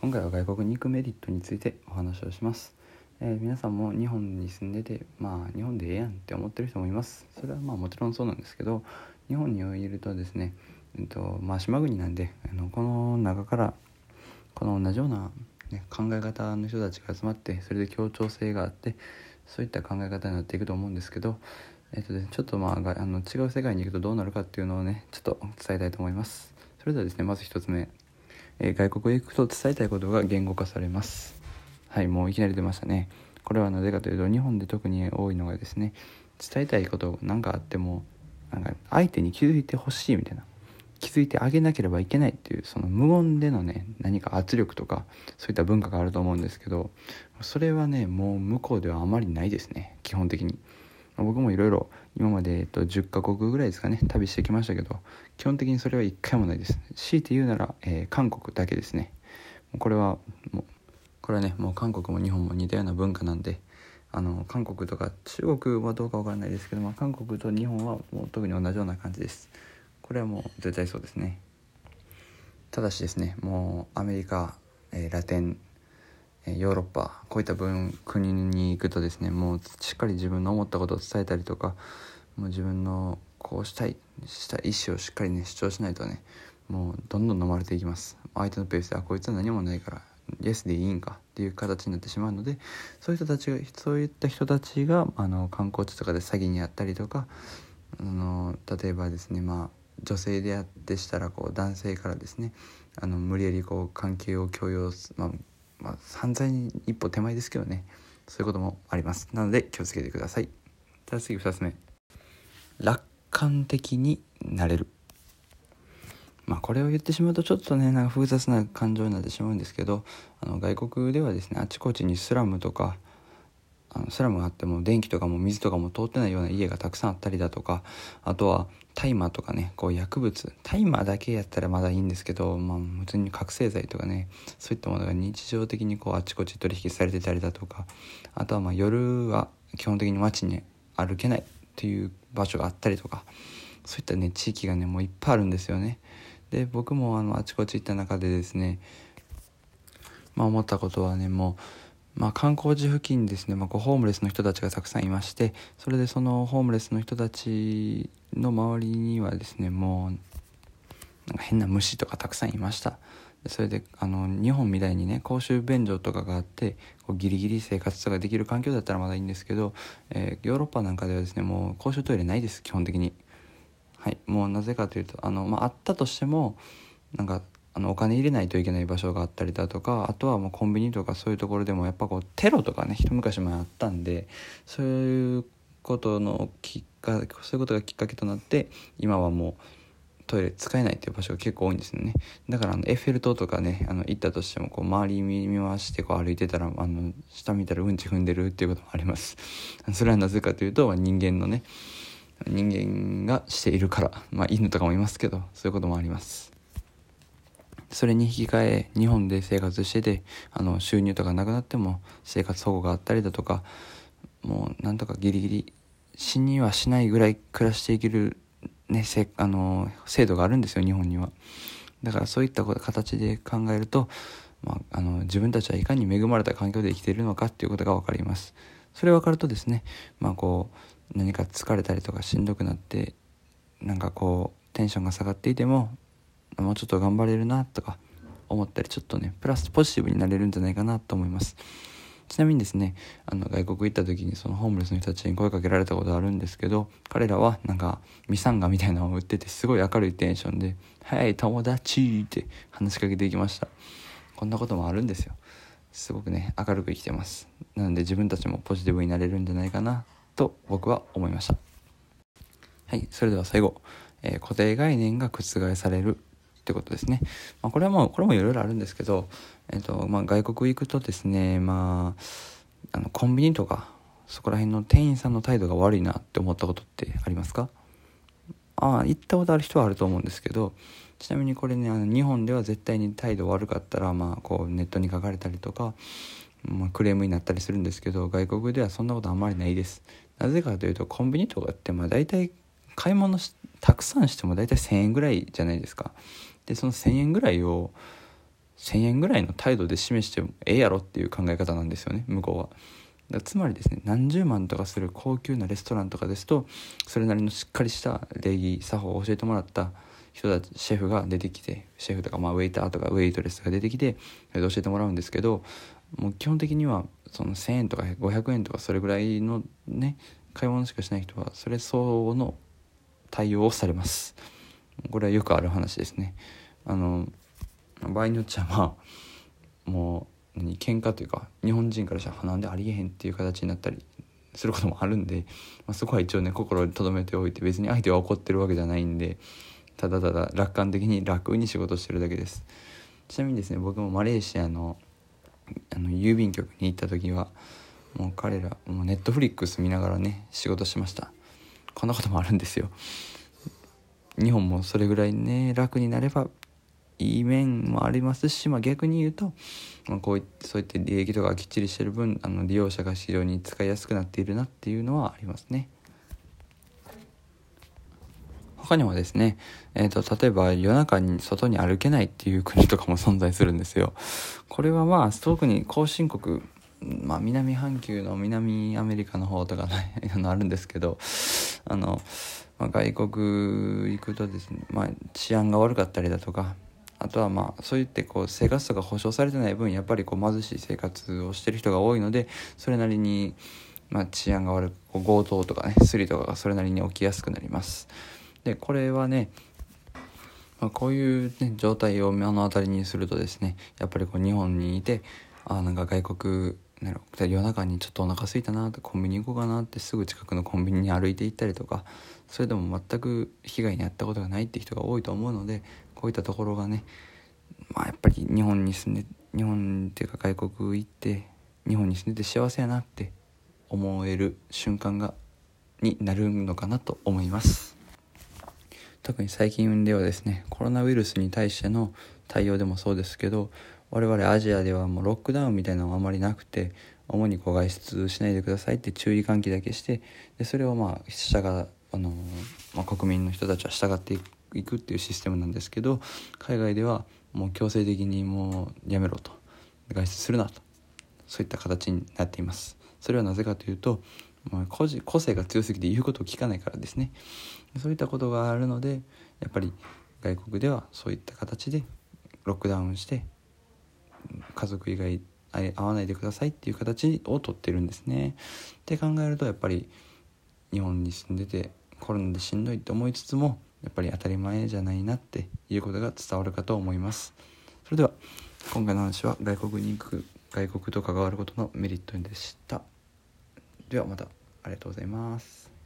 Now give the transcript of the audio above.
今回は外国に行くメリットについてお話をします、えー皆さんも日本に住んでてまあ日本でええやんって思ってる人もいます。それはまあもちろんそうなんですけど日本にいるとですねえっとまあ島国なんであのこの中からこの同じような、ね、考え方の人たちが集まってそれで協調性があってそういった考え方になっていくと思うんですけど、えっとね、ちょっとまああの違う世界に行くとどうなるかっていうのをねちょっと伝えたいと思います。それではですねまず一つ目、え外国へ行くと伝えたいことが言語化されます。はいもういきなり出ましたね。これはなぜかというと日本で特に多いのがですね伝えたいこと何かあってもなんか相手に気づいてほしいみたいな。気づいてあげなければいけないっていうその無言でのね何か圧力とかそういった文化があると思うんですけどそれはねもう向こうではあまりないですね基本的に。僕もいろいろ今まで、えっと、10カ国ぐらいですかね旅してきましたけど基本的にそれは一回もないです。強いて言うなら、えー韓国だけですね。これはもうこれはねもう韓国も日本も似たような文化なんであの韓国とか中国はどうかわからないですけど、まあ、韓国と日本はもう特に同じような感じです。これはもう絶対そうですね。ただしですねもうアメリカ、えーラテンヨーロッパこういった分国に行くとですねもうしっかり自分の思ったことを伝えたりとかもう自分のこうしたいした意思をしっかりね主張しないとねもうどんどん飲まれていきます。相手のペースであこいつは何もないからイエスでいいんかっていう形になってしまうのでそういう人たちがそういった人たちがあの観光地とかで詐欺にあったりとかあの例えばですねまあ女性であってしたらこう男性からですねあの無理やりこう関係を強要す、まあ、まあ犯罪に一歩手前ですけどね。そういうこともあります。なので気をつけてください。じゃあ次2つ目。楽観的になれる。まあこれを言ってしまうとちょっとねなんか複雑な感情になってしまうんですけどあの外国ではですねあちこちにスラムとかあのスラムがあっても電気とかも水とかも通ってないような家がたくさんあったりだとかあとは大麻とかねこう薬物大麻だけやったらまだいいんですけど、まあ、普通に覚醒剤とかねそういったものが日常的にこうあちこち取引されてたりだとかあとはまあ夜は基本的に街に歩けないっていう場所があったりとかそういったね地域がねもういっぱいあるんですよね。で僕もあのあちこち行った中でですねまあ思ったことはねもう、まあ、観光地付近ですね、まあ、ホームレスの人たちがたくさんいましてそれでそのホームレスの人たちの周りにはですねもうなんか変な虫とかたくさんいました。それであの日本みたいにね公衆便所とかがあってこうギリギリ生活とかできる環境だったらまだいいんですけど、えーヨーロッパなんかではですねもう公衆トイレないです基本的に。はい。もうなぜかというとあの、まあ、あったとしてもなんかあのお金入れないといけない場所があったりだとかあとはもうコンビニとかそういうところでもやっぱこうテロとかね一昔前あったんでそういうことのきっかそういうことがきっかけとなって今はもうトイレ使えないっていう場所が結構多いんですよね。だからあのエッフェル塔とかねあの行ったとしてもこう周り見回してこう歩いてたらあの下見たらうんち踏んでるっていうこともあります。それはなぜかというとまあ人間のね人間がしているから。まあ犬とかもいますけどそういうこともあります。それに引き換え日本で生活しててあの収入とかなくなっても生活保護があったりだとかもうなんとかギリギリ死にはしないぐらい暮らしていける、ね、せあの制度があるんですよ日本には。だからそういった形で考えると、まあ、あの自分たちはいかに恵まれた環境で生きているのかっていうことが分かります。それ分かるとですね、まあ、こう何か疲れたりとかしんどくなってなんかこうテンションが下がっていてももうちょっと頑張れるなとか思ったりちょっとねプラスポジティブになれるんじゃないかなと思います。ちなみにですねあの外国行った時にそのホームレスの人たちに声かけられたことあるんですけど彼らはなんかミサンガみたいなのを売っててすごい明るいテンションで「はい友達」って話しかけていきました。こんなこともあるんですよ。すごくね明るく生きてます。なので自分たちもポジティブになれるんじゃないかなと僕は思いました。はいそれでは最後、えー固定概念が覆されるってことですね、まあ、これはもうこれもいろいろあるんですけど、えーとまあ、外国行くとですねまああのコンビニとかそこら辺の店員さんの態度が悪いなって思ったことってありますか？ああ行ったことある人はあると思うんですけどちなみにこれねあの日本では絶対に態度悪かったら、まあ、こうネットに書かれたりとか、まあ、クレームになったりするんですけど外国ではそんなことあんまりないです。なぜかというとコンビニとかってまあ大体買い物たくさんしても大体1000円ぐらいじゃないですか。でその1000円ぐらいを1,000円ぐらいの態度で示してもええやろっていう考え方なんですよね向こうは。だつまりですね何十万とかする高級なレストランとかですとそれなりのしっかりした礼儀作法を教えてもらった人たちシェフが出てきてシェフとかまあウェイターとかウェイトレスが出てきて教えてもらうんですけどもう基本的にはその1,000円とか500円とかそれぐらいのね買い物しかしない人はそれ相応の対応をされますこれはよくある話ですね。あの場合によっちゃまあもう何喧嘩というか日本人からしたらなんでありえへんっていう形になったりすることもあるんで、まあ、そこは一応ね心に留めておいて別に相手は怒ってるわけじゃないんでただただ楽観的に楽に仕事してるだけです。ちなみにですね僕もマレーシアのあの郵便局に行った時はもう彼らもうネットフリックス見ながらね仕事しました。こんなこともあるんですよ。日本もそれぐらいね楽になればいい面もありますし、まあ、逆に言うと、まあ、こういそういった利益とかきっちりしてる分あの利用者が非常に使いやすくなっているなっていうのはありますね。他にもですね、えーと、例えば夜中に外に歩けないっていう国とかも存在するんですよ。これはまあ特に後進国まあ、南半球の南アメリカの方とか、ね、あるんですけどあの、まあ、外国行くとですね、まあ、治安が悪かったりだとかあとはまあそういってこう生活とか保障されてない分やっぱりこう貧しい生活をしてる人が多いのでそれなりにまあ治安が悪く強盗とかねスリとかがそれなりに起きやすくなります。でこれはねまあ、こういう、ね、状態を目の当たりにするとですねやっぱりこう日本にいてあなんか外国なる夜中にちょっとお腹空いたなってコンビニ行こうかなってすぐ近くのコンビニに歩いて行ったりとかそれでも全く被害に遭ったことがないって人が多いと思うのでこういったところがねまあやっぱり日本に住んで日本っていうか外国行って日本に住んでて幸せやなって思える瞬間がになるのかなと思います。特に最近ではですねコロナウイルスに対しての対応でもそうですけど我々アジアではもうロックダウンみたいなのはあまりなくて主にこう外出しないでくださいって注意喚起だけしてでそれをまあ従あの、まあ、国民の人たちは従っていくっていうシステムなんですけど海外ではもう強制的にもうやめろと。外出するなと。そういった形になっています。それはなぜかというと、まあ、個人個性が強すぎて言うことを聞かないからですね。そういったことがあるのでやっぱり外国ではそういった形でロックダウンして家族以外会わないでくださいっていう形をとってるんですね。って考えるとやっぱり日本に住んでてコロナでしんどいって思いつつもやっぱり当たり前じゃないなっていうことが伝わるかと思います。それでは今回の話は外国に行く外国と関わることのメリットでした。ではまたありがとうございます。